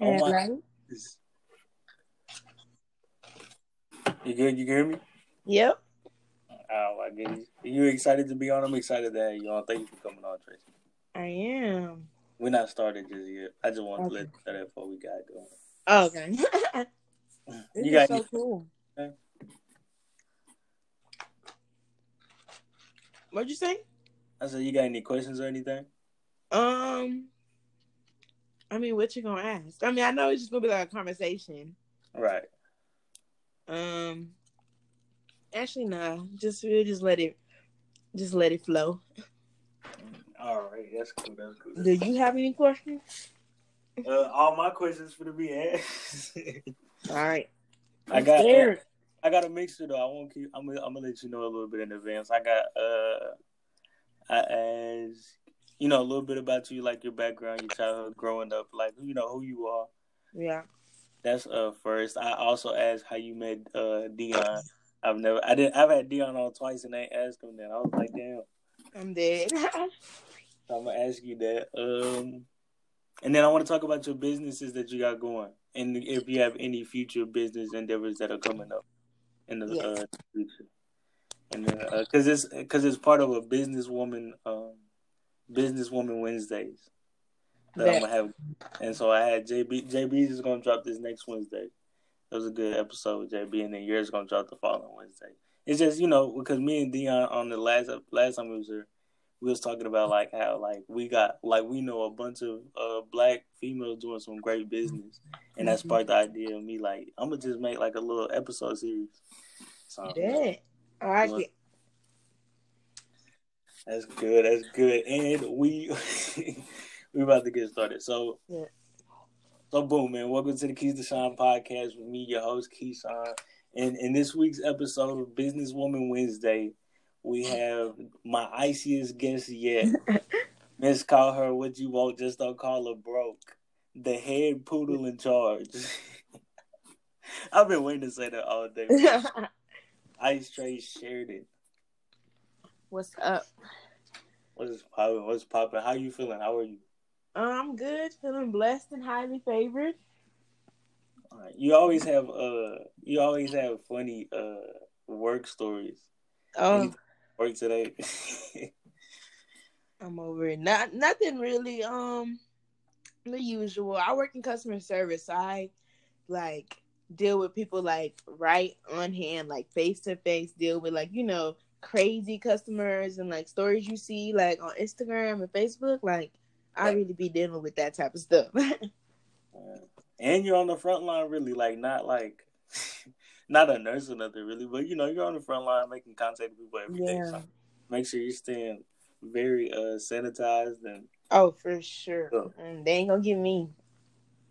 Oh my. You good? You hear me? Yep. Oh my goodness. Are you excited to be on? I'm excited to have you on. Thank you for coming on, Tracy. I am. We're not started just yet. I just want okay. to let you know that before we got going. Oh, okay. you got so cool. Okay. What'd you say? I said, you got any questions or anything? Um, I mean, what you gonna ask? I mean, I know it's just gonna be like a conversation, right? Um, actually, no. Just we'll just let it, just let it flow. All right, that's cool. That's cool. Do you have any questions? Uh, all my questions for the be asked. all right. I got. Uh, I got a mixture though. I won't keep. I'm gonna, I'm gonna let you know a little bit in advance. I got. uh I asked, you know, a little bit about you, like your background, your childhood, growing up, like you know who you are. Yeah. That's uh first. I also asked how you met uh Dion. I've never. I didn't I've had Dion on twice, and I asked him that. I was like, damn. I'm dead. I'm gonna ask you that. Um, and then I want to talk about your businesses that you got going, and if you have any future business endeavors that are coming up in the yes. uh, future. And because uh, it's because it's part of a businesswoman, um, businesswoman Wednesdays that, that I'm gonna have, and so I had JB. JB is gonna drop this next Wednesday. It was a good episode with JB, and then yours gonna drop the following Wednesday. It's just you know because me and Dion on the last last time we was here, we was talking about like how like we got like we know a bunch of uh black females doing some great business, and that mm-hmm. part the idea of me like I'm gonna just make like a little episode series. So, yeah. All right. That's good. That's good. And we we about to get started. So yeah. So boom, man. Welcome to the Keys to Shine podcast with me, your host, Keyshawn. And in this week's episode of Businesswoman Wednesday, we have my iciest guest yet. Miss call her what you want, just don't call her broke. The head poodle in charge. I've been waiting to say that all day. Ice Tray Sheridan. What's up? What's popping? What's popping? How you feeling? How are you? I'm good. Feeling blessed and highly favored. All right. You always have uh, you always have funny uh work stories. Oh, work today. I'm over it. Not nothing really. Um, the usual. I work in customer service. I like deal with people like right on hand, like face to face, deal with like, you know, crazy customers and like stories you see like on Instagram and Facebook. Like, I really be dealing with that type of stuff. and you're on the front line, really, like, not like. not a nurse or nothing really, but you know, you're on the front line making contact with people every yeah. day. So make sure you're staying very uh sanitized and Oh, for sure. Mm, they ain't gonna get me.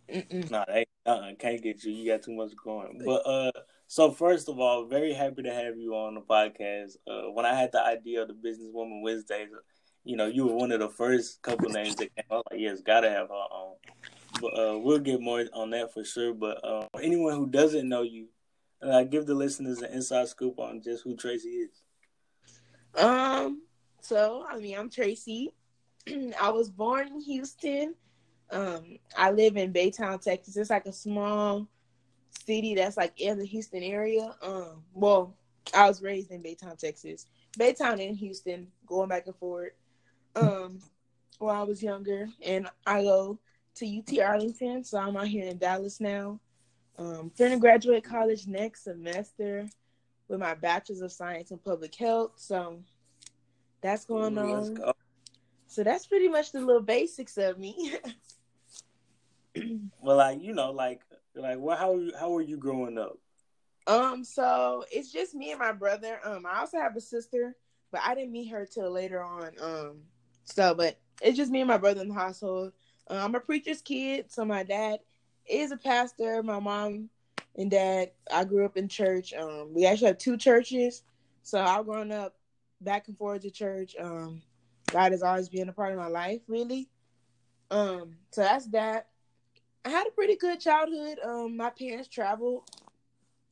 Mm-mm. Nah, they uh can't get you. You got too much going. But uh, so first of all, very happy to have you on the podcast. Uh, when I had the idea of the Businesswoman Wednesdays, you know, you were one of the first couple names that came. Was like, yes, gotta have her on. But uh, we'll get more on that for sure. But uh, anyone who doesn't know you, uh, give the listeners an inside scoop on just who Tracy is. Um. So I mean, I'm Tracy. I was born in Houston. Um, I live in Baytown, Texas. It's like a small city that's like in the Houston area. Um, well, I was raised in Baytown, Texas. Baytown and Houston, going back and forth. Um, when I was younger, and I go to UT Arlington, so I'm out here in Dallas now. Um, going to graduate college next semester with my bachelor's of science in public health. So that's going on. Go. So that's pretty much the little basics of me. well, like you know, like like what? How how were you growing up? Um, so it's just me and my brother. Um, I also have a sister, but I didn't meet her till later on. Um, so but it's just me and my brother in the household. Uh, I'm a preacher's kid, so my dad is a pastor. My mom and dad, I grew up in church. Um, we actually have two churches, so I've grown up back and forth to church. Um, God has always been a part of my life, really. Um, so that's that. I had a pretty good childhood. Um, my parents traveled,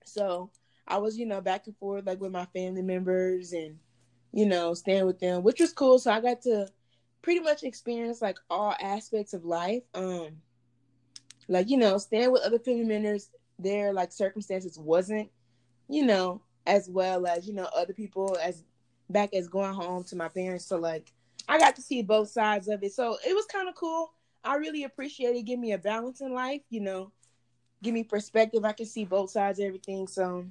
so I was, you know, back and forth like with my family members and, you know, staying with them, which was cool. So I got to pretty much experience like all aspects of life. Um, like you know, staying with other family members, their like circumstances wasn't, you know, as well as you know other people as back as going home to my parents. So like I got to see both sides of it. So it was kind of cool. I really appreciate it. Give me a balance in life, you know, give me perspective. I can see both sides of everything. So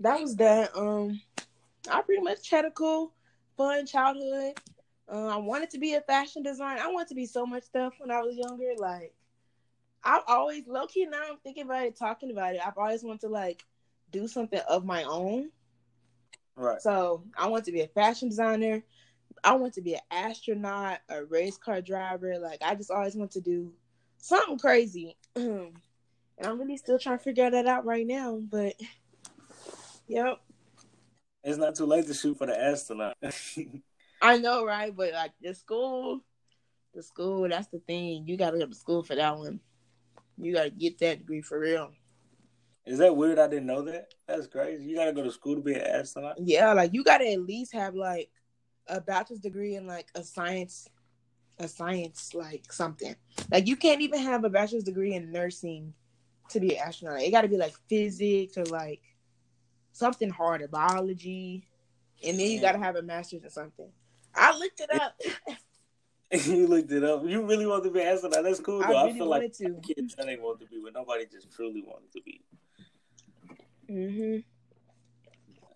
that was that. Um, I pretty much had a cool, fun childhood. Uh, I wanted to be a fashion designer. I wanted to be so much stuff when I was younger. Like, I always low key now I'm thinking about it, talking about it. I've always wanted to like do something of my own. Right. So I want to be a fashion designer. I want to be an astronaut, a race car driver. Like I just always want to do something crazy. and I'm really still trying to figure that out right now. But yep. It's not too late to shoot for the astronaut. I know, right? But like the school, the school, that's the thing. You gotta go to school for that one. You gotta get that degree for real. Is that weird? I didn't know that. That's crazy. You gotta go to school to be an astronaut. Yeah, like you gotta at least have like a bachelor's degree in like a science, a science like something. Like you can't even have a bachelor's degree in nursing to be an astronaut. It got to be like physics or like something harder, biology, and then you got to have a master's in something. I looked it up. you looked it up. You really want to be an astronaut? That's cool. Though. I, really I feel like to. kids that they want to be, but nobody just truly wanted to be. Mhm.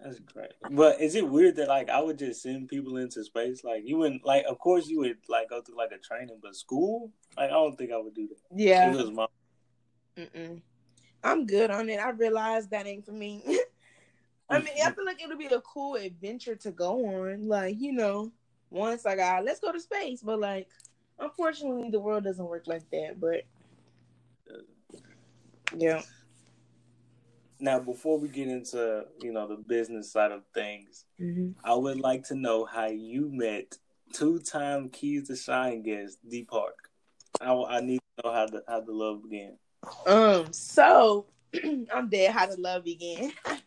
That's great. But is it weird that like I would just send people into space? Like you wouldn't like of course you would like go through like a training, but school? Like I don't think I would do that. Yeah. It was my Mm-mm. I'm good on it. I realized that ain't for me. I mean, I feel like it'll be a cool adventure to go on. Like, you know, once I got let's go to space. But like unfortunately the world doesn't work like that. But yeah. Now, before we get into you know the business side of things, mm-hmm. I would like to know how you met two-time Keys to Shine guest D Park. I, I need to know how the how the love began. Um, so I'm dead. How the love began.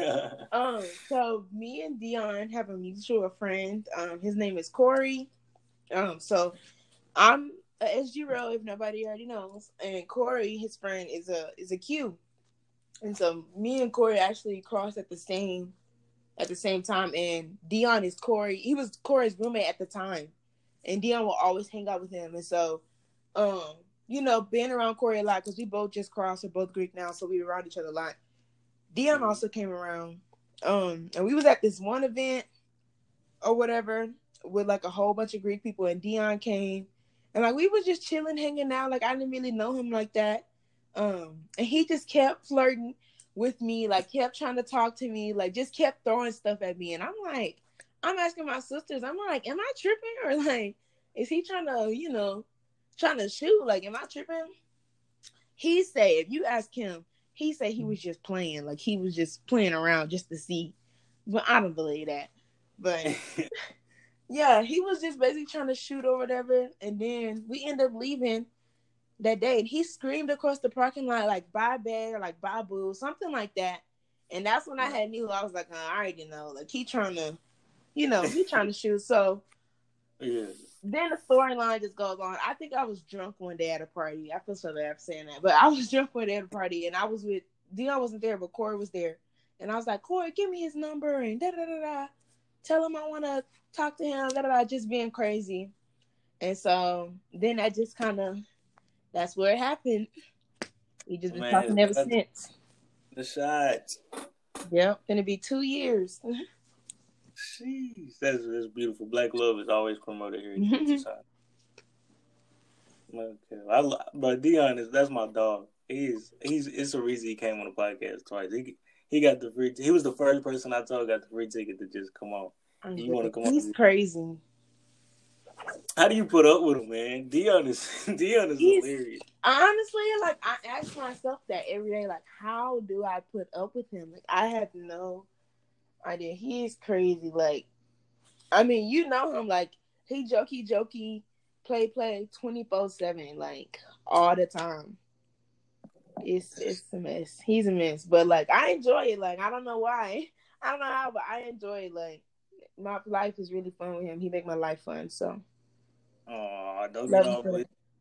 um, so me and Dion have a mutual friend. Um, his name is Corey. Um, so I'm a SG Rho if nobody already knows, and Corey, his friend, is a is a Q. And so me and Corey actually crossed at the same at the same time. And Dion is Corey. He was Corey's roommate at the time. And Dion will always hang out with him. And so um, you know, being around Corey a lot because we both just crossed, we're both Greek now, so we were around each other a lot. Dion also came around. Um, and we was at this one event or whatever with like a whole bunch of Greek people, and Dion came, and like we was just chilling, hanging out. Like I didn't really know him like that. Um, and he just kept flirting with me, like kept trying to talk to me, like just kept throwing stuff at me. And I'm like, I'm asking my sisters, I'm like, am I tripping or like, is he trying to, you know, trying to shoot? Like, am I tripping? He said, if you ask him, he said he was just playing, like he was just playing around just to see. But I don't believe that. But yeah, he was just basically trying to shoot or whatever. And then we end up leaving that day. And he screamed across the parking lot like "Bye bear," like "Bye boo," something like that. And that's when I had knew I was like, oh, I already know. Like he trying to, you know, he trying to shoot. So yeah. Then the storyline just goes on. I think I was drunk one day at a party. I feel so bad for saying that, but I was drunk one day at a party, and I was with Dion wasn't there, but Corey was there, and I was like, Corey, give me his number and da da da da. Tell him I want to talk to him. Da da da. Just being crazy, and so then that just kind of that's where it happened. We just been Man, talking ever since. The shot. Yep, gonna be two years. Jeez, that's that's beautiful. Black love is always promoted here. Mm-hmm. okay, I, but Dion is that's my dog. He's he's it's the reason he came on the podcast twice. He he got the free. He was the first person I told got the free ticket to just come on. You want to come He's on? He's crazy. How do you put up with him, man? Dion is Dion is He's, hilarious. Honestly, like I ask myself that every day, like how do I put up with him? Like I have no idea. He is crazy. Like, I mean, you know him. Like he jokey jokey, play play twenty four seven, like all the time. It's it's a mess. He's a mess, but like I enjoy it. Like I don't know why. I don't know how, but I enjoy it. Like my life is really fun with him. He make my life fun. So Oh, don't get all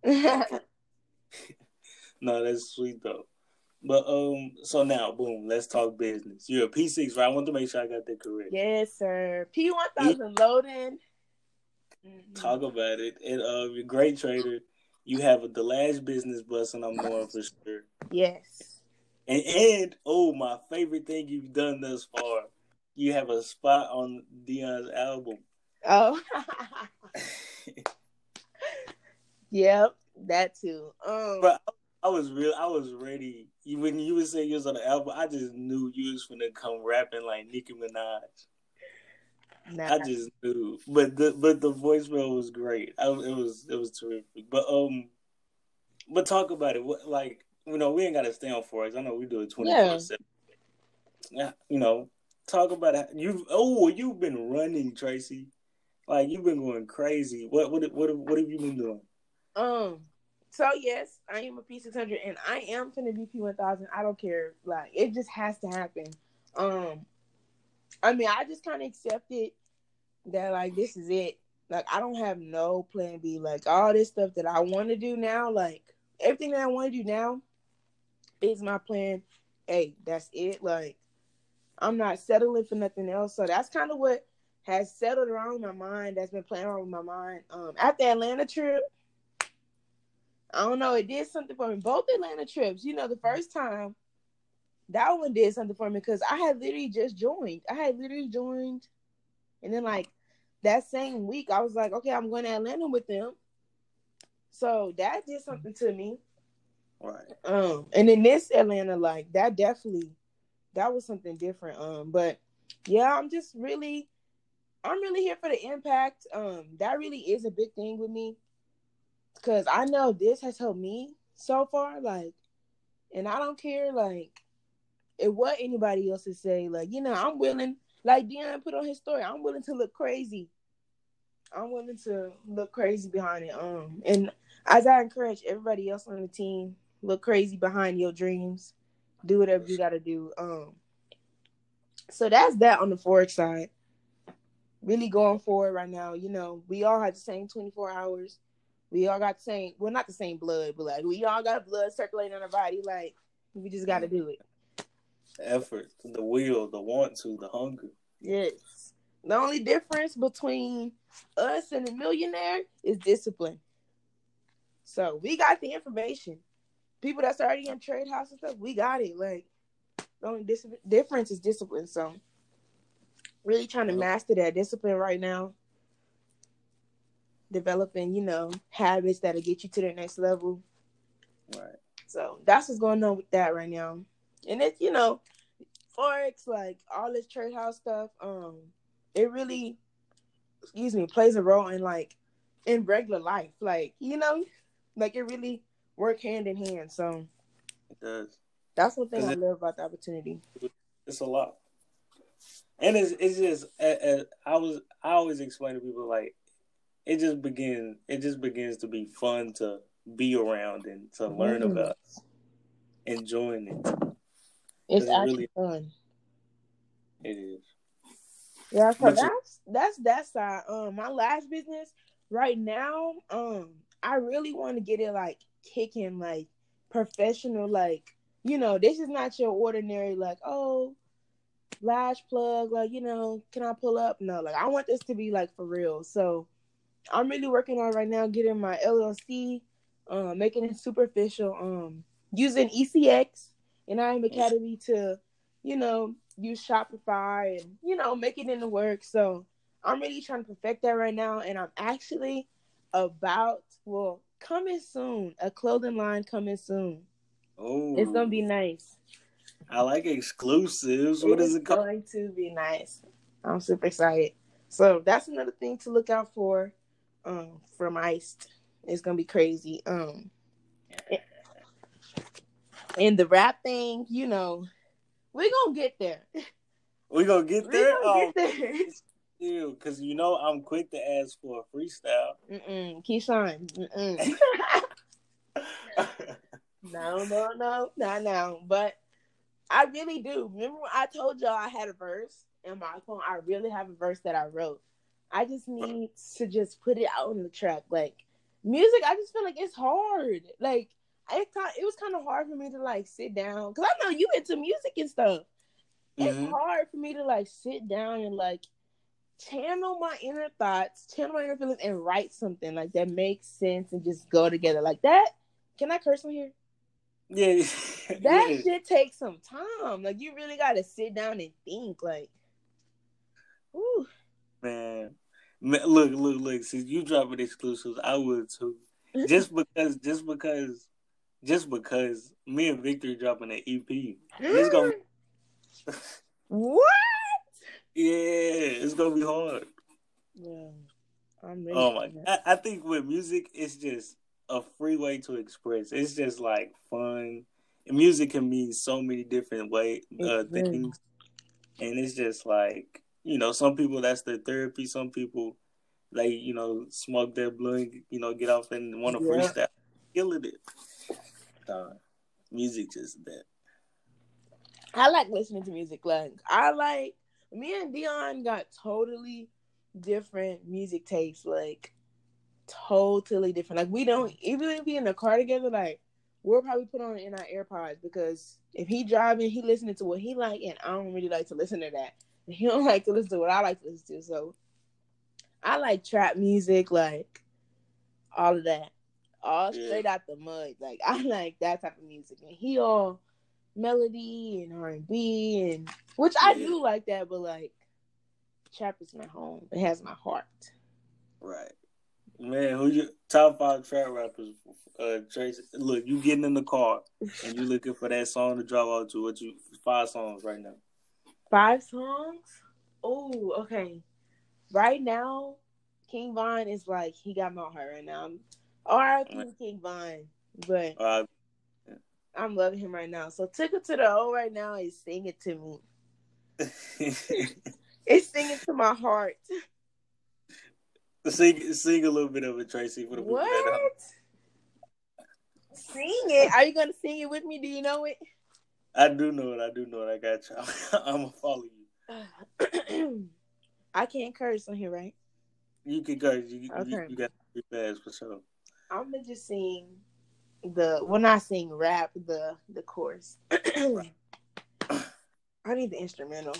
no, that's sweet though. But um, so now, boom, let's talk business. You're a P six, right? I want to make sure I got that correct. Yes, sir. P one thousand loading. Mm-hmm. Talk about it. And uh, you're a great trader. You have a Delage business bus, and I'm knowing for sure. Yes. And and oh, my favorite thing you've done thus far, you have a spot on Dion's album. Oh. yep, that too. Um, but I was real. I was ready. When you would say you was on the album, I just knew you was gonna come rapping like Nicki Minaj. Nah. I just knew, but the but the voicemail was great. I, it was it was terrific. But um, but talk about it. What like you know we ain't got to stay on for us. I know we do it twenty four seven. Yeah, you know, talk about it. You've oh you've been running, Tracy. Like you've been going crazy. What what what what have you been doing? Um. So yes, I am a P six hundred, and I am gonna be P one thousand. I don't care. Like it just has to happen. Um. I mean, I just kind of accepted that like this is it. Like I don't have no plan B. Like all this stuff that I want to do now, like everything that I want to do now is my plan A. That's it. Like I'm not settling for nothing else. So that's kind of what has settled around my mind. That's been playing around with my mind. Um, the Atlanta trip, I don't know. It did something for me. Both Atlanta trips. You know, the first time that one did something for me because I had literally just joined. I had literally joined, and then like that same week, I was like, okay, I'm going to Atlanta with them. So that did something to me. Right. Um, and in this Atlanta, like that definitely that was something different. Um, but yeah, I'm just really I'm really here for the impact. Um, that really is a big thing with me. Cause I know this has helped me so far, like, and I don't care like it what anybody else is say. Like, you know, I'm willing like Dion put on his story, I'm willing to look crazy. I'm willing to look crazy behind it. Um, and as I encourage everybody else on the team, look crazy behind your dreams. Do whatever you got to do. Um, so that's that on the forex side. Really going forward right now. You know, we all have the same 24 hours. We all got the same. Well, not the same blood, but like we all got blood circulating in our body. Like we just got to do it effort, the will, the want to, the hunger. Yes. The only difference between us and a millionaire is discipline. So we got the information. People that's already in trade house and stuff, we got it. Like the only dis- difference is discipline. So really trying to master that discipline right now. Developing, you know, habits that'll get you to the next level. Right. So that's what's going on with that right now. And it's, you know, Forex, like all this trade house stuff, um, it really, excuse me, plays a role in like in regular life. Like, you know, like it really work hand in hand. So it does. That's one thing I it, love about the opportunity. It's a lot. And it's it's just I was I always explain to people like it just begins it just begins to be fun to be around and to learn mm. about enjoying it. It's actually really, fun. It is. Yeah, so that's that's that side. Um, my last business right now, um, I really want to get it like kicking, like professional, like you know, this is not your ordinary like oh lash plug, like you know, can I pull up? No, like I want this to be like for real. So I'm really working on right now getting my LLC, um, making it superficial, um, using ECX and IM Academy to, you know, use Shopify and, you know, make it into work. So I'm really trying to perfect that right now. And I'm actually about, well, coming soon, a clothing line coming soon. Oh, it's gonna be nice. I like exclusives. What is it called? Going to be nice. I'm super excited. So that's another thing to look out for. Um, from Iced, it's gonna be crazy. Um, and the rap thing, you know, we're gonna get there. We gonna get there. We gonna get there. Ew, because you know I'm quick to ask for a freestyle. Mm-mm, Keyshawn. Mm-mm. no, no, no, not now. But I really do. Remember when I told y'all I had a verse in my phone? I really have a verse that I wrote. I just need to just put it out on the track. Like music, I just feel like it's hard. Like it it was kind of hard for me to like sit down because I know you into music and stuff. It's mm-hmm. hard for me to like sit down and like channel my inner thoughts, channel my inner feelings, and write something like that makes sense and just go together like that. Can I curse on here? Yeah, that yeah. shit takes some time. Like you really got to sit down and think. Like, ooh, man. Look, look, look. Since you dropping exclusives, I would too. just because, just because, just because me and Victory dropping an EP, it's gonna. what? Yeah, it's gonna be hard. Yeah, I'm. Oh my! I, I think with music, it's just a free way to express. It's just like fun. And music can mean so many different way uh, things, and it's just like you know, some people that's their therapy. Some people like you know smoke their blunt, you know, get off and want to yeah. freestyle, killing it. Uh, music just that. I like listening to music. Like I like me and Dion got totally different music tastes, like totally different. Like we don't even if we in the car together, like we'll probably put on in our AirPods because if he driving, he listening to what he like, and I don't really like to listen to that. he don't like to listen to what I like to listen to. So I like trap music, like all of that, all straight out the mud. Like I like that type of music, and he all melody and R and B, and which I do like that, but like trap is my home. It has my heart. Right, man. Who you top five trap rappers? Uh, Tracy. Look, you getting in the car and you looking for that song to drop out to. What you five songs right now? Five songs. Oh, okay. Right now, King Von is like he got my heart right now. R.I.P. King Von, but. Uh, I'm loving him right now. So took it to the O right now is singing it to me. it's singing to my heart. Sing sing a little bit of it, Tracy. For the what? Sing it. Are you gonna sing it with me? Do you know it? I do know it. I do know it. I got you. I'm gonna follow you. I can't curse on here, right? You can curse. You, okay. you, you got to be fast for sure. I'm gonna just sing the when I sing rap, the the chorus. I need the instrumental.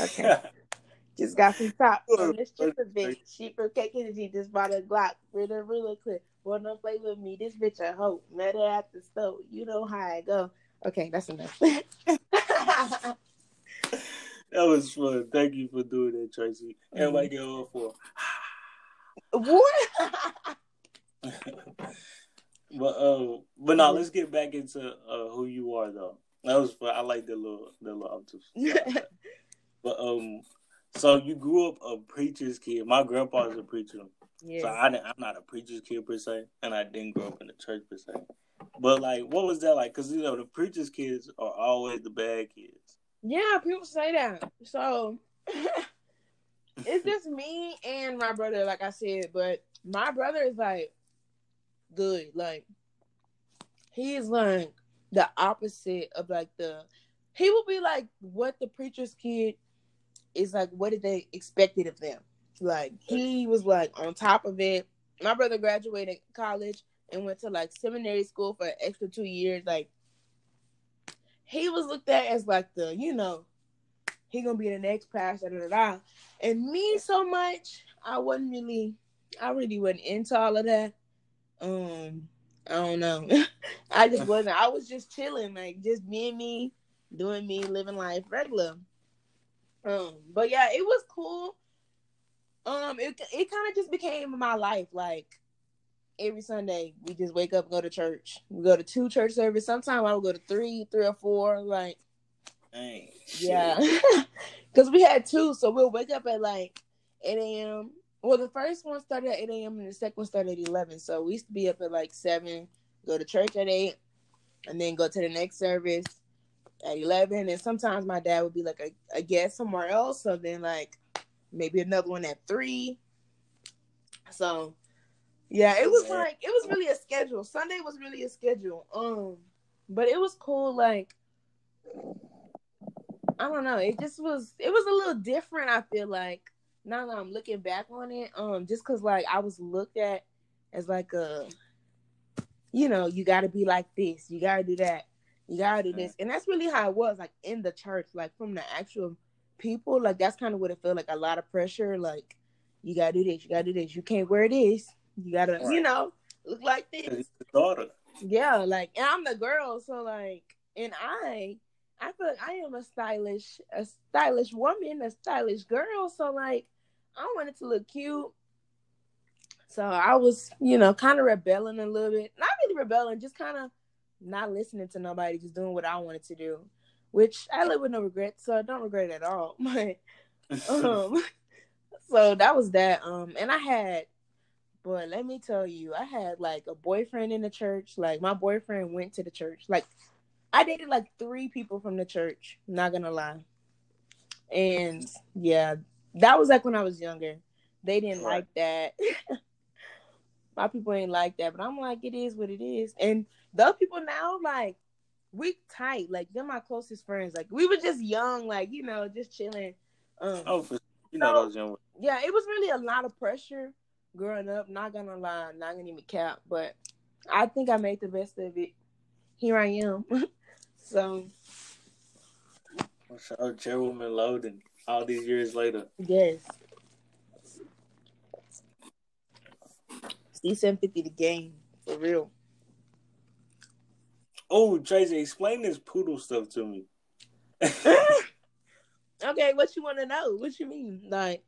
Okay. just got some top on this just a bitch. She from KKG just bought a Glock. Really, really quick. Wanna play with me? This bitch a hoe. Met her at the stove. You know how I go. Okay, that's enough. that was fun. Thank you for doing that, Tracy. Everybody mm-hmm. get on for. what? But uh, but now let's get back into uh who you are though. That was fun. I like the little the little obtuse. but um, so you grew up a preacher's kid. My grandpa is a preacher, yeah. so I I'm not a preacher's kid per se, and I didn't grow up in the church per se. But like, what was that like? Because you know the preacher's kids are always the bad kids. Yeah, people say that. So it's just me and my brother, like I said. But my brother is like good. Like he's like the opposite of like the he will be like what the preacher's kid is like what did they expected of them. Like he was like on top of it. My brother graduated college and went to like seminary school for extra two years. Like he was looked at as like the, you know, he gonna be the next pastor, da, da, da. And me so much, I wasn't really I really wasn't into all of that um I don't know. I just wasn't. I was just chilling, like just being me, doing me, living life regular. Um, but yeah, it was cool. Um, it it kind of just became my life. Like every Sunday, we just wake up, go to church. We go to two church service. Sometimes I would go to three, three or four. Like, Dang, yeah, because we had two, so we'll wake up at like eight a.m. Well, the first one started at 8 a.m. and the second one started at 11. So we used to be up at like 7, go to church at 8, and then go to the next service at 11. And sometimes my dad would be like a, a guest somewhere else. So then, like, maybe another one at 3. So, yeah, it was like, it was really a schedule. Sunday was really a schedule. Um, But it was cool. Like, I don't know. It just was, it was a little different, I feel like now that I'm looking back on it, um, just cause like I was looked at as like a you know, you got to be like this, you got to do that, you got to do this, and that's really how it was, like in the church, like from the actual people, like that's kind of what it felt like, a lot of pressure, like you got to do this, you got to do this, you can't wear this, you got to, right. you know, look like this. daughter. Yeah, like and I'm the girl, so like, and I, I feel like I am a stylish, a stylish woman, a stylish girl, so like, I wanted to look cute. So I was, you know, kind of rebelling a little bit. Not really rebelling, just kind of not listening to nobody, just doing what I wanted to do. Which I live with no regrets, so I don't regret it at all. But um so that was that. Um and I had but let me tell you, I had like a boyfriend in the church. Like my boyfriend went to the church. Like I dated like three people from the church, not gonna lie. And yeah, that was like when I was younger. They didn't right. like that. my people ain't like that, but I'm like, it is what it is. And those people now, like, we tight. Like, they're my closest friends. Like, we were just young, like, you know, just chilling. Um, oh, you know, so, those young. Yeah, it was really a lot of pressure growing up. Not gonna lie, not gonna even cap, but I think I made the best of it. Here I am. so. Chairwoman Loden all these years later. Yes. C seven fifty the game for real. Oh, Tracy, explain this poodle stuff to me. okay, what you want to know? What you mean, like?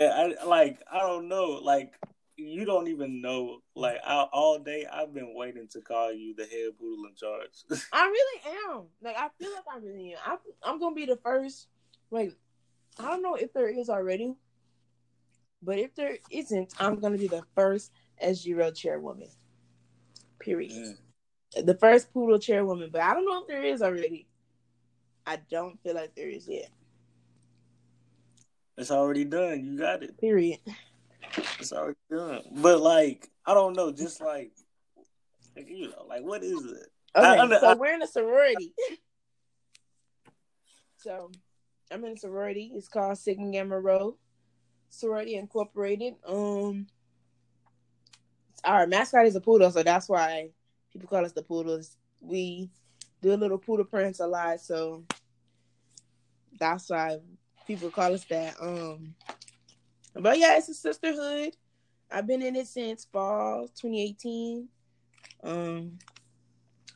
I like I don't know, like you don't even know. Like I, all day, I've been waiting to call you the head poodle in charge. I really am. Like I feel like I really am. I'm gonna be the first. Wait, I don't know if there is already, but if there isn't, I'm gonna be the first SG chairwoman. Period. Mm. The first poodle chairwoman, but I don't know if there is already. I don't feel like there is yet. It's already done. You got it. Period. It's already done. But like, I don't know, just like you know, like what is it? Okay, I, so I, we're in a sorority. so I'm in a sorority. It's called Sigma Gamma Rho Sorority Incorporated. Um our mascot is a poodle, so that's why people call us the poodles. We do a little poodle prints a lot, so that's why people call us that. Um, but yeah, it's a sisterhood. I've been in it since fall 2018. Um,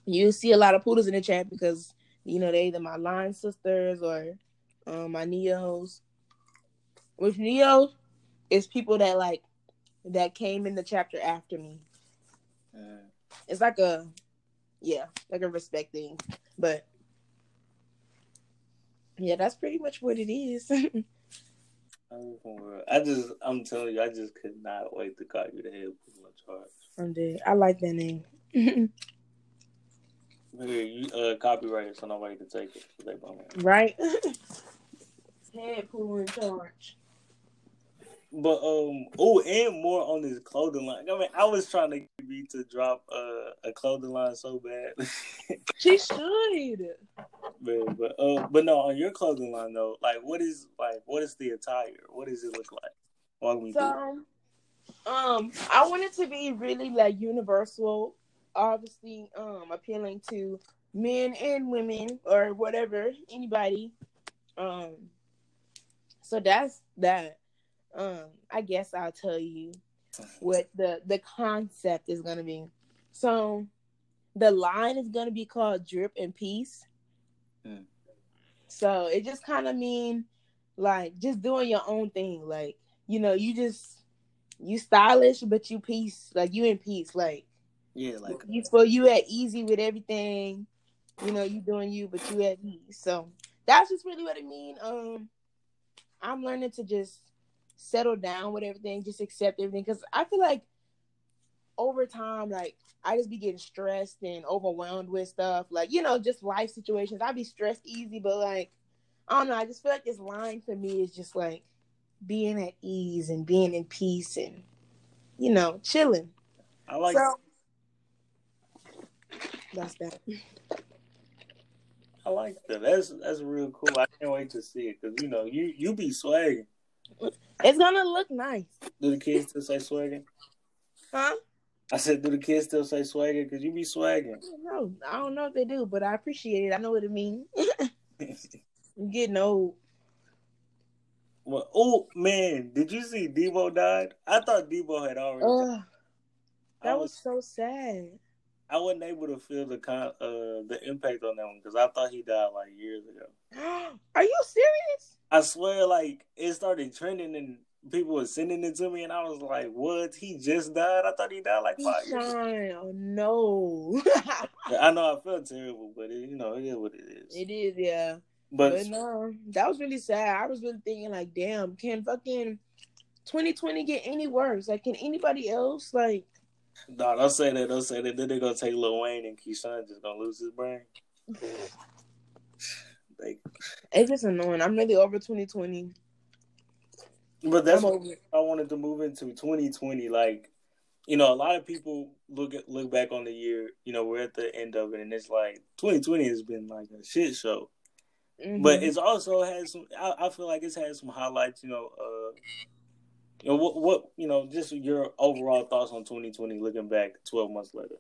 you see a lot of poodles in the chat because you know they either my line sisters or um, my neos. With neo, it's people that like that came in the chapter after me. Uh, it's like a, yeah, like a respect thing. But yeah, that's pretty much what it is. I just, I'm telling you, I just could not wait to call you the head poodle in charge. I'm dead. I like that name. Here, you uh, copyright it so nobody can take it. Right. head poodle in charge. But um, oh, and more on this clothing line. I mean, I was trying to get me to drop uh, a clothing line so bad. she should. But but uh, but no, on your clothing line though, like what is like what is the attire? What does it look like? Walk me so. Um, I want it to be really like universal, obviously, um, appealing to men and women or whatever, anybody. Um, so that's that um i guess i'll tell you what the the concept is going to be. So the line is going to be called drip and peace. Mm. so it just kind of mean like just doing your own thing. Like you know you just you stylish but you peace like you in peace like yeah like you for you at easy with everything. You know you doing you but you at ease. So that's just really what it mean. Um i'm learning to just settle down with everything, just accept everything. Because I feel like over time, like I just be getting stressed and overwhelmed with stuff, like you know, just life situations. I be stressed easy, but like I don't know. I just feel like this line for me is just like being at ease and being in peace and you know, chilling. I like. So, that's that. I like that. That's that's real cool. I can't wait to see it because you know you you be swagging. It's gonna look nice. Do the kids still say swagging? Huh? I said, do the kids still say swagger? Because you be swagging. No, I don't know if they do, but I appreciate it. I know what it means. Getting old. Well, oh man, did you see Deebo died? I thought Deebo had already. Uh, that was, was, so sad. I wasn't able to feel the con- uh the impact on that one because I thought he died like years ago. Are you serious? I swear, like it started trending and people were sending it to me, and I was like, "What? He just died? I thought he died like five years." Oh no! I know I felt terrible, but it, you know it is what it is. It is, yeah. But, but no, that was really sad. I was really thinking like, damn, can fucking 2020 get any worse? Like, can anybody else like? No, don't say that. Don't say that. Then they're gonna take Lil Wayne and Keyshawn just gonna lose his brain. like, it's just annoying. I'm really over 2020. But that's what I wanted to move into 2020. Like, you know, a lot of people look at look back on the year. You know, we're at the end of it, and it's like 2020 has been like a shit show. Mm-hmm. But it's also had some. I, I, feel like it's had some highlights. You know, uh, you know what, what you know, just your overall thoughts on 2020, looking back 12 months later,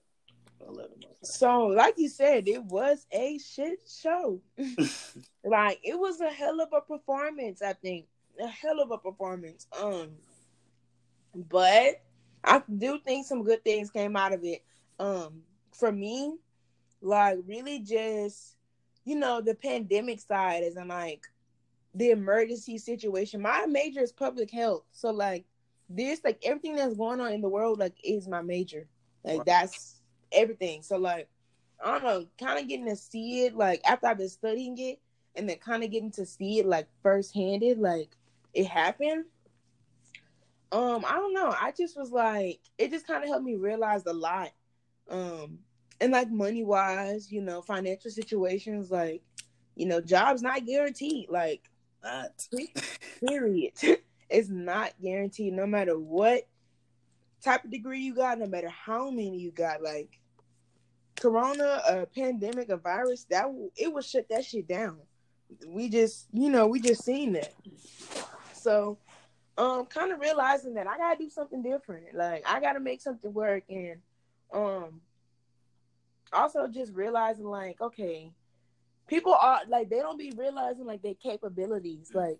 11 months. So, like you said, it was a shit show. like it was a hell of a performance. I think a hell of a performance. Um, but I do think some good things came out of it. Um, for me, like really just you know, the pandemic side is in like the emergency situation. My major is public health. So like this, like everything that's going on in the world, like is my major. Like right. that's everything. So like I don't know, kind of getting to see it like after I've been studying it and then kind of getting to see it like first handed, like it happened. Um, I don't know. I just was like, it just kind of helped me realize a lot. Um, and like money wise, you know, financial situations, like, you know, jobs not guaranteed. Like, not period. it's not guaranteed no matter what type of degree you got, no matter how many you got. Like, Corona, a pandemic, a virus, that it will shut that shit down. We just, you know, we just seen that. So, um, kind of realizing that I gotta do something different. Like, I gotta make something work, and um, also just realizing like, okay, people are like they don't be realizing like their capabilities. Mm. Like,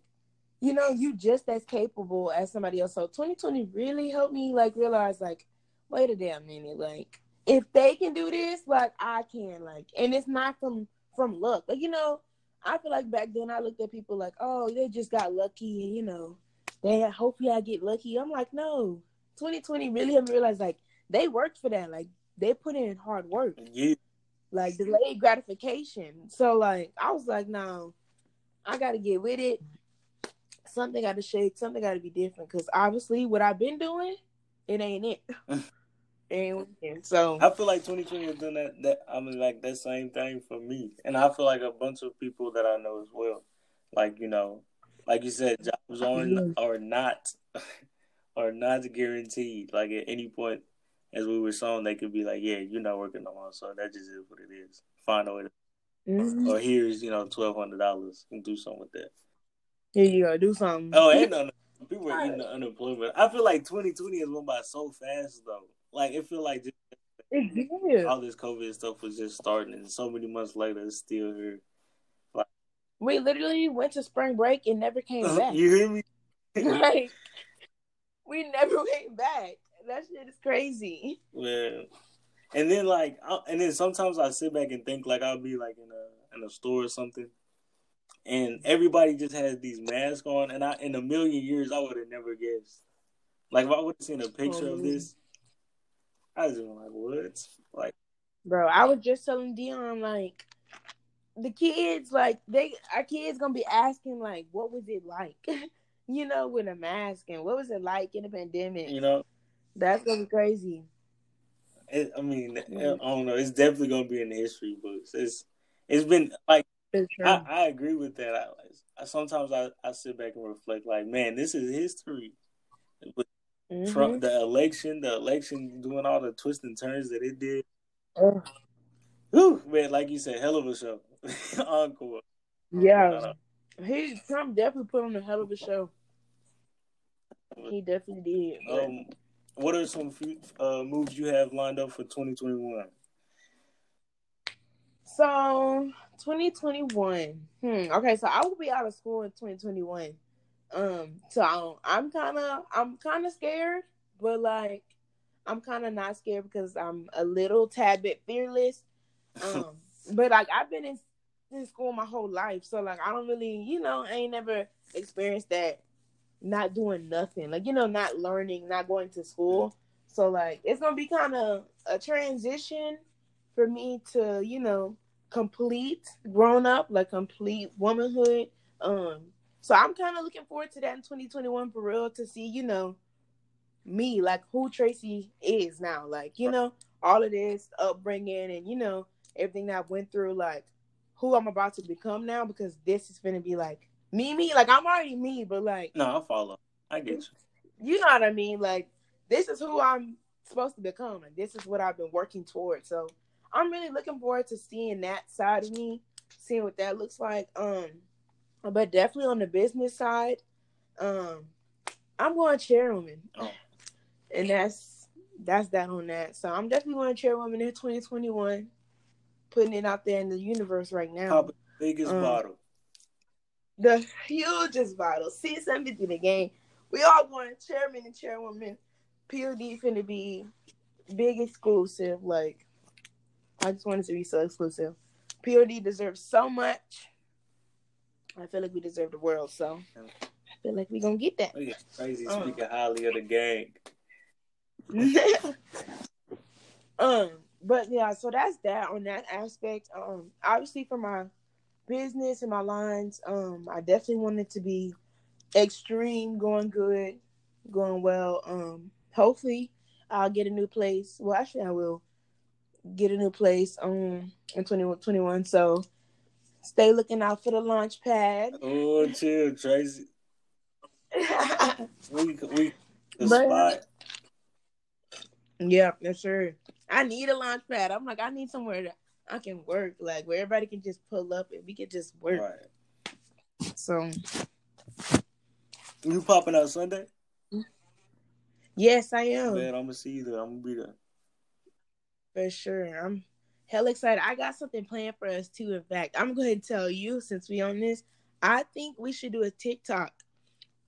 you know, you just as capable as somebody else. So 2020 really helped me like realize like, wait a damn minute, like if they can do this, like I can, like, and it's not from from luck. Like, you know, I feel like back then I looked at people like, oh, they just got lucky, and you know, they hopefully I get lucky. I'm like, no, 2020 really helped me realize like they worked for that. Like they put in hard work. Yeah. Like delayed gratification. So like I was like, no, I gotta get with it. Something gotta shake, something gotta be different. Cause obviously what I've been doing, it ain't it. and so I feel like 2020 is doing that that I mean like that same thing for me. And I feel like a bunch of people that I know as well. Like, you know, like you said, jobs are, mm-hmm. are not are not guaranteed. Like at any point as we were shown, they could be like, "Yeah, you're not working no more, so that just is what it is. Find a way to, mm-hmm. or, here's you know twelve hundred dollars and do something with that. Here you go, do something. Oh, ain't no people are eating the unemployment. I feel like 2020 has went by so fast though. Like it feel like just it all this COVID stuff was just starting, and so many months later, it's still here. Like, we literally went to spring break and never came back. you hear me? like we never came back that shit is crazy. Yeah. And then like, I, and then sometimes I sit back and think like I'll be like in a in a store or something, and everybody just has these masks on, and I in a million years I would have never guessed. Like if I would have seen a picture oh, of this, I was like, what? Like, bro, I was just telling Dion like the kids like they our kids gonna be asking like what was it like you know with a mask and what was it like in the pandemic you know that's gonna be crazy. It, I mean, I don't know. It's definitely gonna be in the history books. It's it's been like I, I, agree with that. I, I, sometimes I, I sit back and reflect, like, man, this is history. With mm-hmm. Trump, the election, the election doing all the twists and turns that it did. Uh, Whew, man, like you said, hell of a show. Encore. Yeah, he Trump definitely put on a hell of a show. He definitely did. Um, what are some uh, moves you have lined up for 2021? So 2021. Hmm. Okay, so I will be out of school in 2021. Um. So I'm kind of I'm kind of scared, but like I'm kind of not scared because I'm a little tad bit fearless. Um. but like I've been in, in school my whole life, so like I don't really, you know, I ain't never experienced that not doing nothing, like you know, not learning, not going to school. So like it's gonna be kind of a transition for me to, you know, complete grown up, like complete womanhood. Um, so I'm kind of looking forward to that in 2021 for real to see, you know, me like who Tracy is now, like you know, all of this upbringing and you know everything that I went through, like who I'm about to become now, because this is gonna be like me, me, like I'm already me, but like no, I follow. I get you. You know what I mean? Like this is who I'm supposed to become, and this is what I've been working towards. So I'm really looking forward to seeing that side of me, seeing what that looks like. Um, but definitely on the business side, um, I'm going chairwoman, oh. and that's that's that on that. So I'm definitely going chairwoman in 2021, putting it out there in the universe right now. Biggest um, bottle? The hugest something in the game. We all going chairman and chairwoman. POD finna be big exclusive. Like I just wanted to be so exclusive. POD deserves so much. I feel like we deserve the world, so I feel like we gonna get that. Yeah. Crazy um, speaking highly of the gang. um, but yeah, so that's that on that aspect. Um, obviously for my business and my lines, um, I definitely want it to be extreme, going good, going well. Um, hopefully, I'll get a new place. Well, actually, I will get a new place um in 2021. So stay looking out for the launch pad. Oh, chill, Tracy. we we the but, spot. Yeah, that's sure. I need a launch pad. I'm like, I need somewhere to I can work, like where everybody can just pull up and we can just work. Right. So you popping out Sunday? Yes, I am. Man, I'm gonna see you there. I'm gonna be there. For sure. I'm hell excited. I got something planned for us too. In fact, I'm going to tell you since we on this. I think we should do a TikTok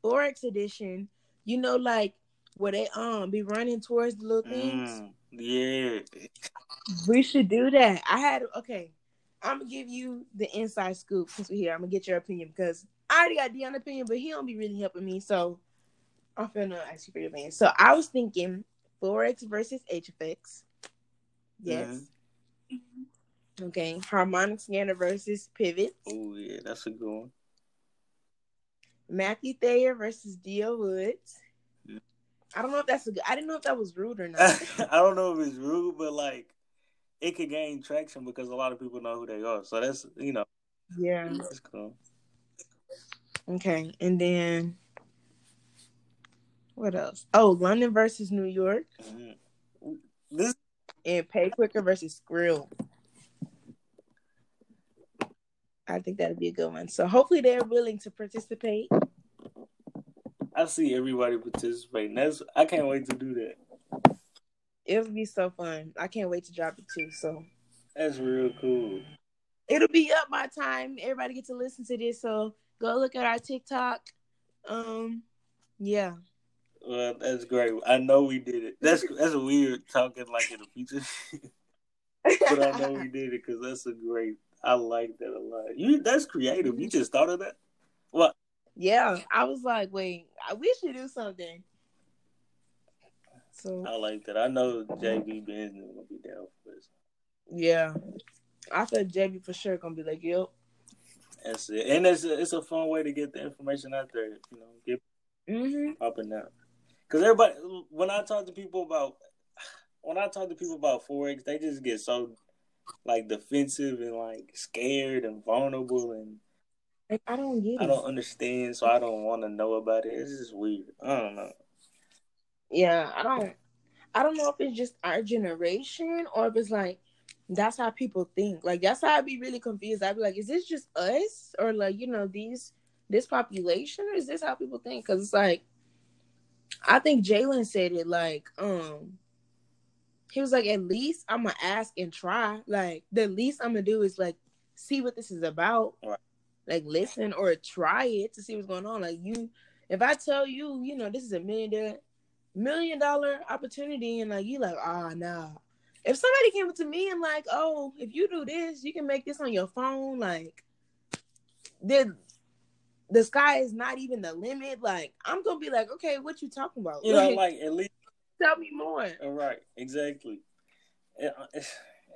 Forex edition. You know, like where they um be running towards the little things. Mm, yeah. We should do that. I had okay. I'm gonna give you the inside scoop since we're here. I'm gonna get your opinion because I already got Dion's opinion, but he don't be really helping me. So I'm finna ask you for your opinion. So I was thinking Forex versus HFX. Yes. Mm-hmm. Okay. Harmonic scanner versus pivot. Oh yeah, that's a good one. Matthew Thayer versus Dio Woods. I don't know if that's a good. I didn't know if that was rude or not. I don't know if it's rude, but like it could gain traction because a lot of people know who they are. So that's you know. Yeah. That's cool. Okay, and then what else? Oh, London versus New York. Mm-hmm. This and PayQuicker versus Skrill. I think that'd be a good one. So hopefully they're willing to participate. I see everybody participating. That's I can't wait to do that. It'll be so fun. I can't wait to drop it too. So that's real cool. It'll be up my time. Everybody get to listen to this. So go look at our TikTok. Um, yeah. Well, that's great. I know we did it. That's that's weird talking like in the future, but I know we did it because that's a great. I like that a lot. You that's creative. You just thought of that. What? Yeah, I was like, wait, we should do something. So I like that. I know JB business gonna be down for this. Yeah, I thought JB for sure gonna be like, yep. That's it, and it's a, it's a fun way to get the information out there. You know, get mm-hmm. up and down. Because everybody, when I talk to people about, when I talk to people about forex, they just get so like defensive and like scared and vulnerable and like, I don't get it. I don't understand, so I don't want to know about it. It's just weird. I don't know. Yeah, I don't. I don't know if it's just our generation or if it's like that's how people think. Like that's how I'd be really confused. I'd be like, is this just us or like you know these this population or is this how people think? Because it's like I think Jalen said it like, um, he was like, at least I'm gonna ask and try. Like the least I'm gonna do is like see what this is about. Right. Like listen or try it to see what's going on. Like you if I tell you, you know, this is a million dollar million dollar opportunity and like you like, ah oh, nah. If somebody came to me and like, oh, if you do this, you can make this on your phone, like then the sky is not even the limit. Like I'm gonna be like, okay, what you talking about? You know, like at least tell me more. All right, exactly. It,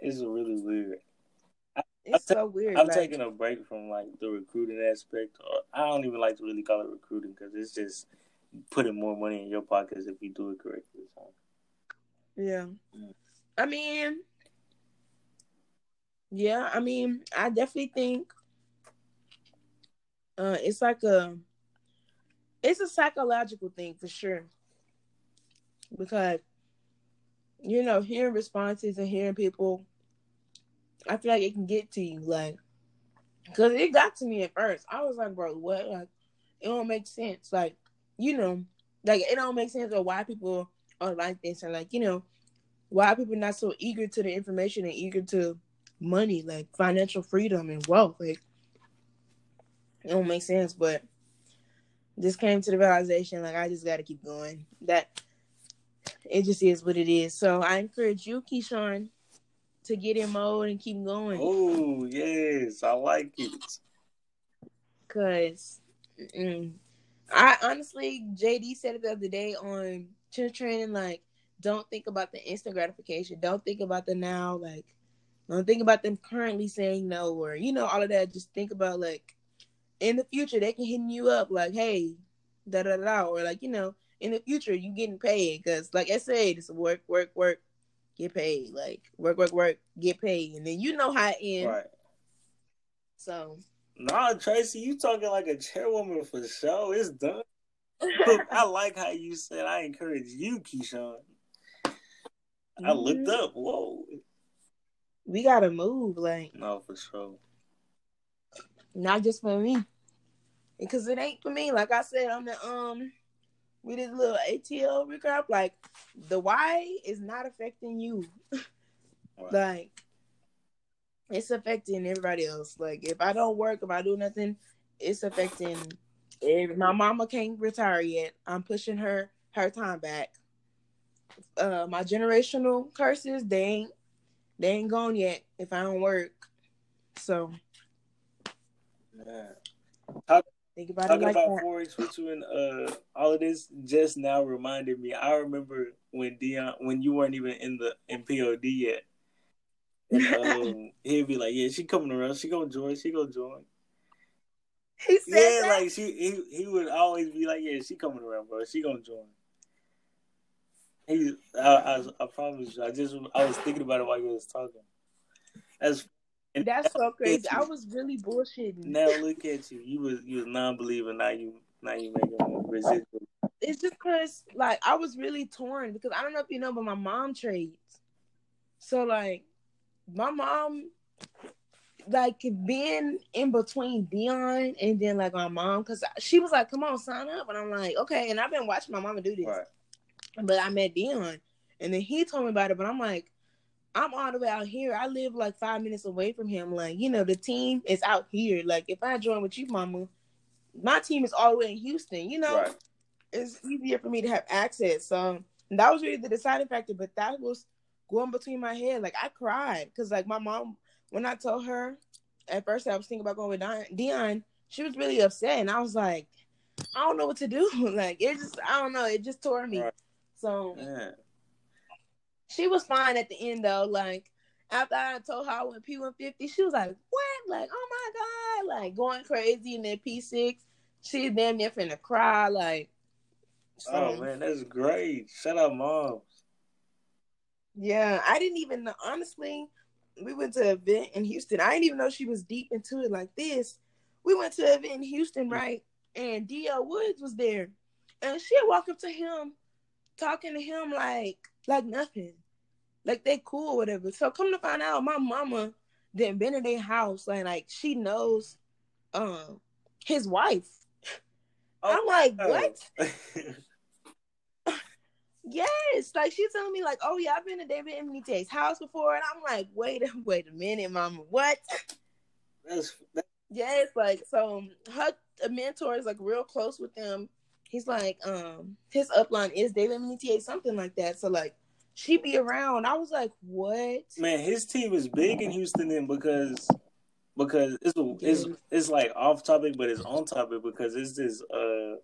it's really weird. It's so weird. I'm like, taking a break from like the recruiting aspect. Or I don't even like to really call it recruiting because it's just putting more money in your pockets if you do it correctly. So. Yeah, mm. I mean, yeah, I mean, I definitely think uh, it's like a it's a psychological thing for sure because you know hearing responses and hearing people i feel like it can get to you like because it got to me at first i was like bro what like it don't make sense like you know like it don't make sense of why people are like this and like you know why people not so eager to the information and eager to money like financial freedom and wealth like it don't make sense, but just came to the realization like I just got to keep going. That it just is what it is. So I encourage you, Keyshawn, to get in mode and keep going. Oh yes, I like it. Cause mm, I honestly, JD said it the other day on Chin Training, like, don't think about the instant gratification. Don't think about the now, like, don't think about them currently saying no or you know all of that. Just think about like in the future they can hit you up like, hey, da da da, or like you know, in the future you getting paid because like I said, it's work, work, work, get paid, like work, work, work, get paid, and then you know how it ends. Right. So. Nah, Tracy, you talking like a chairwoman for sure. It's done. I like how you said I encourage you, Keyshawn. Mm-hmm. I looked up. Whoa. We gotta move, like. No, for sure. Not just for me because it ain't for me. Like I said I'm the um with a little ATL recap, like the why is not affecting you. like it's affecting everybody else. Like if I don't work, if I do nothing, it's affecting. My mama can't retire yet, I'm pushing her her time back. Uh, my generational curses, they ain't they ain't gone yet if I don't work. So, yeah. How Think about Talking it like about that. 4 with you and uh, all of this just now reminded me. I remember when Dion, when you weren't even in the in POD yet, and, um, he'd be like, "Yeah, she coming around. She gonna join. She gonna join." He said yeah, that? like she he, he would always be like, "Yeah, she coming around, bro. She gonna join." He, I, I, I promise you, I just I was thinking about it while you was talking. As and That's so crazy. I was really bullshitting. Now look at you. You was you was non-believer. Now you now you making residual. It's just because like I was really torn because I don't know if you know, but my mom trades. So like my mom like being in between Dion and then like my mom because she was like, "Come on, sign up," and I'm like, "Okay." And I've been watching my mama do this, right. but I met Dion, and then he told me about it, but I'm like, I'm all the way out here. I live like five minutes away from him. Like, you know, the team is out here. Like, if I join with you, mama, my team is all the way in Houston, you know? Right. It's easier for me to have access. So that was really the deciding factor, but that was going between my head. Like I cried because like my mom, when I told her at first I was thinking about going with Dion, she was really upset, and I was like, I don't know what to do. like it just, I don't know, it just tore me. Right. So yeah she was fine at the end though. Like after I told her I went P one fifty, she was like, "What? Like, oh my god!" Like going crazy. And then P six, she's damn near finna cry. Like, so. oh man, that's great. Shut up, mom. Yeah, I didn't even know. Honestly, we went to an event in Houston. I didn't even know she was deep into it like this. We went to an event in Houston, right? And D.L. Woods was there, and she walked up to him, talking to him like like nothing. Like they cool or whatever. So come to find out, my mama didn't been in their house and like she knows um his wife. Oh, I'm like, what? Yes, like she's telling me like, oh yeah, I've been to David Imonitie's house before, and I'm like, wait, a wait a minute, mama, what? That's, that's Yes, like so her mentor is like real close with them. He's like, um, his upline is David Imonitie, something like that. So like she be around. I was like, what? man. His team is big in Houston then because because it's it's it's like off topic, but it's on topic because it's this uh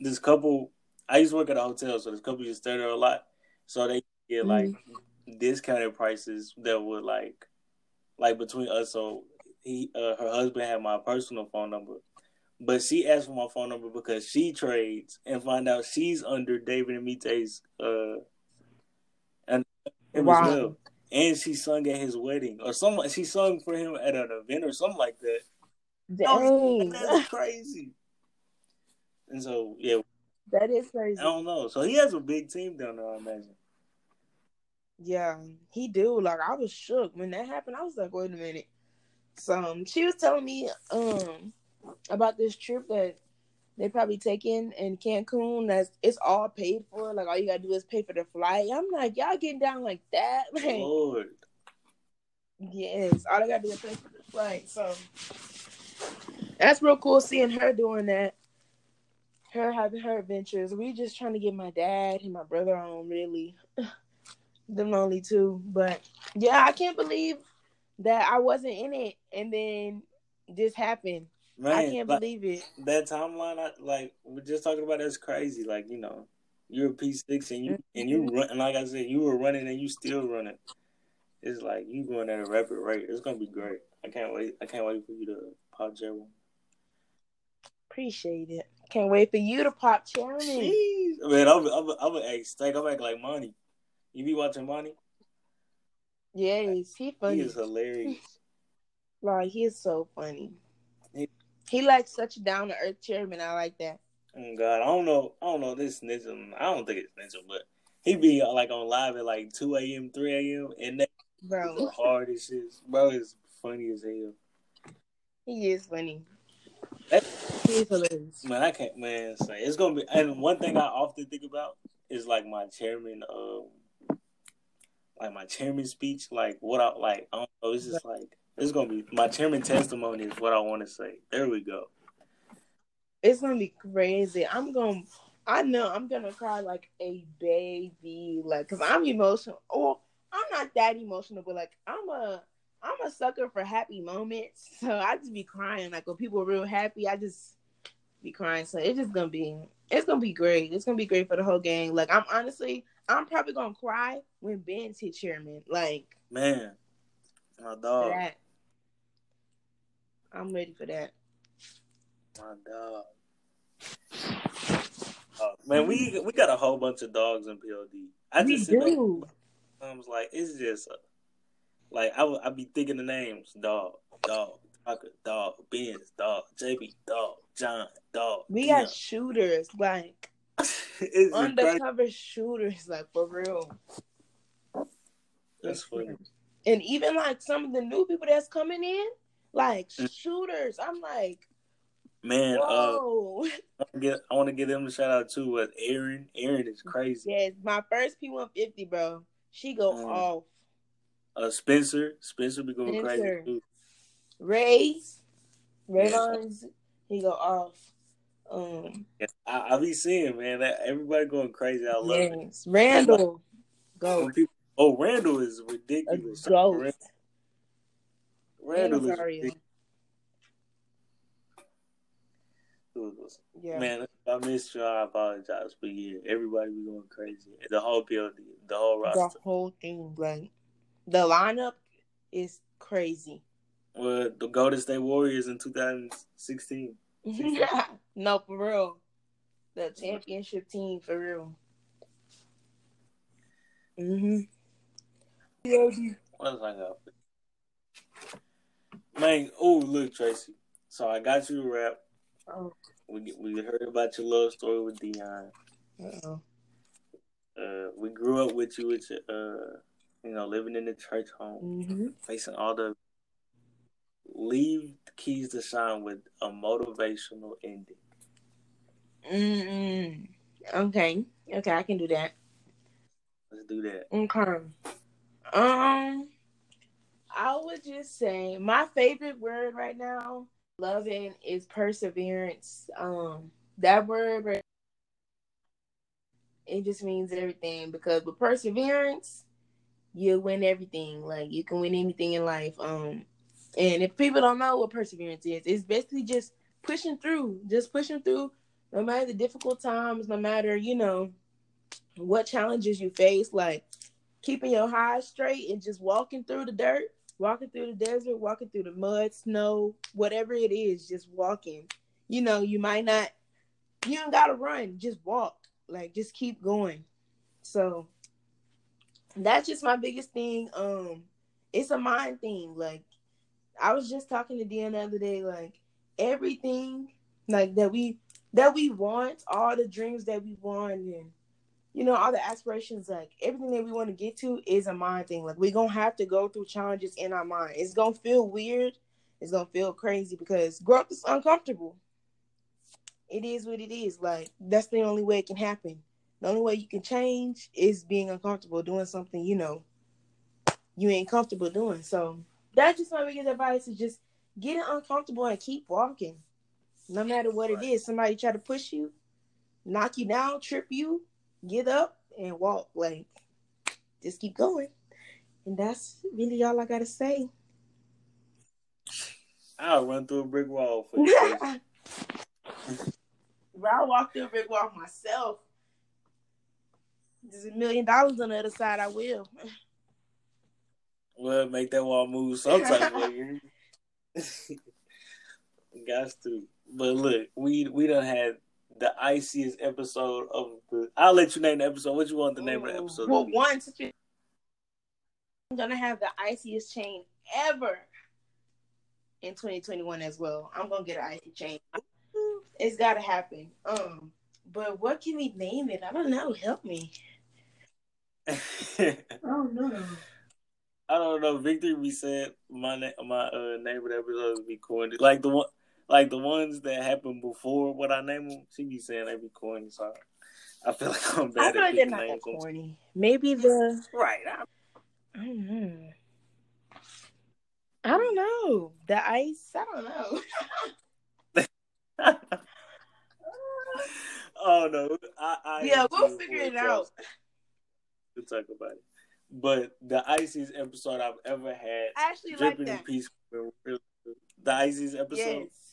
this couple. I used to work at a hotel, so this couple used to stay there a lot. So they get like mm-hmm. discounted prices that would like like between us. So he uh, her husband had my personal phone number, but she asked for my phone number because she trades and find out she's under David Imonitie's uh and wow. as well. And she sung at his wedding or something. She sung for him at an event or something like that. Dang, that's crazy. And so yeah, that is crazy. I don't know. So he has a big team down there, I imagine. Yeah, he do. Like I was shook when that happened. I was like, wait a minute. So um, she was telling me um about this trip that they probably taking in Cancun. That's it's all paid for. Like all you gotta do is pay for the flight. I'm like, y'all getting down like that, man. Lord. Yes, all I gotta do is pay for the flight. So that's real cool seeing her doing that. Her having her adventures. We just trying to get my dad and my brother on really. Them only two. But yeah, I can't believe that I wasn't in it, and then this happened. Man, I can't like, believe it. That timeline, I, like we're just talking about, that's crazy. Like you know, you're a P six, and you mm-hmm. and you run, and like I said, you were running, and you still running. It's like you going at a rapid rate. It's gonna be great. I can't wait. I can't wait for you to pop chairman. Appreciate it. Can't wait for you to pop. Jeez. Man, I'm I'm I'm act steak. I'm act like money. You be watching money? Yes, he funny. He is hilarious. like he is so funny. He, like such a down to earth chairman. I like that. Oh God, I don't know. I don't know this ninja. I don't think it's ninja, but he be like on live at like two a.m., three a.m. and that bro the hardest shit. Bro is funny as hell. He is funny. That, he is hilarious. Man, I can't. Man, say it's gonna be. And one thing I often think about is like my chairman. Um, like my chairman speech, like what I like. I don't know. It's just like it's gonna be my chairman testimony is what I want to say. There we go. It's gonna be crazy. I'm gonna. I know I'm gonna cry like a baby, like because I'm emotional. Or I'm not that emotional, but like I'm a I'm a sucker for happy moments. So I just be crying. Like when people are real happy, I just be crying. So it's just gonna be it's gonna be great. It's gonna be great for the whole gang. Like I'm honestly I'm probably gonna cry when Ben's hit chairman. Like man, my dog. That. I'm ready for that. My dog. Uh, man, we we got a whole bunch of dogs in POD. I we just do. I was like, it's just uh, like I would I be thinking the names: dog, dog, Tucker, dog, Benz, dog, JB, dog, John, dog. We got shooters like undercover shooters, like for real. That's funny. And even like some of the new people that's coming in, like mm. shooters. I'm like, man, uh, whoa. Uh, I, get, I want to give them a shout out too. With Aaron, Aaron is crazy. Yes, my first P150, bro. She go um, off. Uh, Spencer, Spencer be going Spencer. crazy too. Ray, Ray yeah. he go off. Um, I, I be seeing man that everybody going crazy. I love yes. it. Randall, go. oh, Randall is ridiculous. Randall, Randall is. Yeah. Man, I missed you. I apologize, but yeah, everybody be going crazy. The whole building, the whole roster, the whole thing, like the lineup is crazy. Well, the Golden State Warriors in 2016. Yeah, no, for real. The championship team, for real. Mm-hmm. What else I got? Man, oh look, Tracy. So I got you a rap. Oh. We we heard about your love story with Dion. Uh-oh. Uh, we grew up with you with your, uh, you know, living in the church home, mm-hmm. facing all the leave the keys to shine with a motivational ending. Mm-mm. Okay. Okay, I can do that. Let's do that. Okay. Um, I would just say my favorite word right now, loving, is perseverance. Um, that word, it just means everything because with perseverance, you win everything. Like you can win anything in life. Um, and if people don't know what perseverance is, it's basically just pushing through, just pushing through, no matter the difficult times, no matter you know what challenges you face, like keeping your highs straight and just walking through the dirt, walking through the desert, walking through the mud, snow, whatever it is, just walking. You know, you might not, you don't gotta run, just walk. Like, just keep going. So that's just my biggest thing. Um, it's a mind thing. Like, I was just talking to Dan the other day. Like, everything like that we that we want, all the dreams that we want, and you know, all the aspirations, like everything that we want to get to is a mind thing. Like we're gonna have to go through challenges in our mind. It's gonna feel weird, it's gonna feel crazy because growth is uncomfortable. It is what it is. Like that's the only way it can happen. The only way you can change is being uncomfortable, doing something, you know, you ain't comfortable doing. So that's just my biggest advice is just get uncomfortable and keep walking. No matter what it is. Somebody try to push you, knock you down, trip you, get up and walk. Like, just keep going. And that's really all I gotta say. I'll run through a brick wall for you. I'll walk through a brick wall myself. There's a million dollars on the other side, I will. Well, make that wall move sometime. Got to. But look, we we don't have the iciest episode of the. I'll let you name the episode. What you want the name of the episode? Well, one, I'm gonna have the iciest chain ever in 2021 as well. I'm gonna get an icy chain. It's gotta happen. Um, but what can we name it? I don't know. Help me. oh no. I don't know. Victory be said my na- my uh, name of the episode would be corny. Like the one like the ones that happened before what I name them, she be saying they be corny. So I feel like I'm bad. I like they're not that corny. Maybe the right. I, I don't know. I don't know. The ice. I don't know. oh no! I, I yeah, we'll figure it out. We'll talk about it. But the iciest episode I've ever had. I actually like that. Peace, the iciest episode. Yes.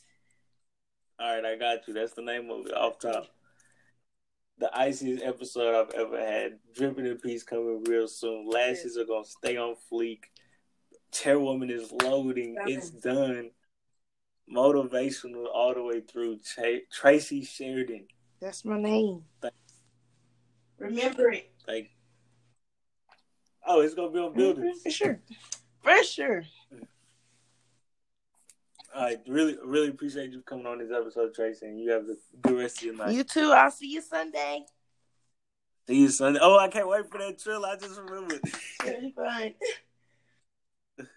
All right, I got you. That's the name of it off top. The iciest episode I've ever had. Dripping in peace coming real soon. Lashes are gonna stay on fleek. Chairwoman is loading. It's done. Motivational all the way through. Ch- Tracy Sheridan. That's my name. Thank- Remember it. Like, oh, it's gonna be on buildings mm-hmm, for sure. For sure. I really, really appreciate you coming on this episode, Tracy. And you have a good rest of your night. You too. I'll see you Sunday. See you Sunday. Oh, I can't wait for that trill. I just remembered. It'll be.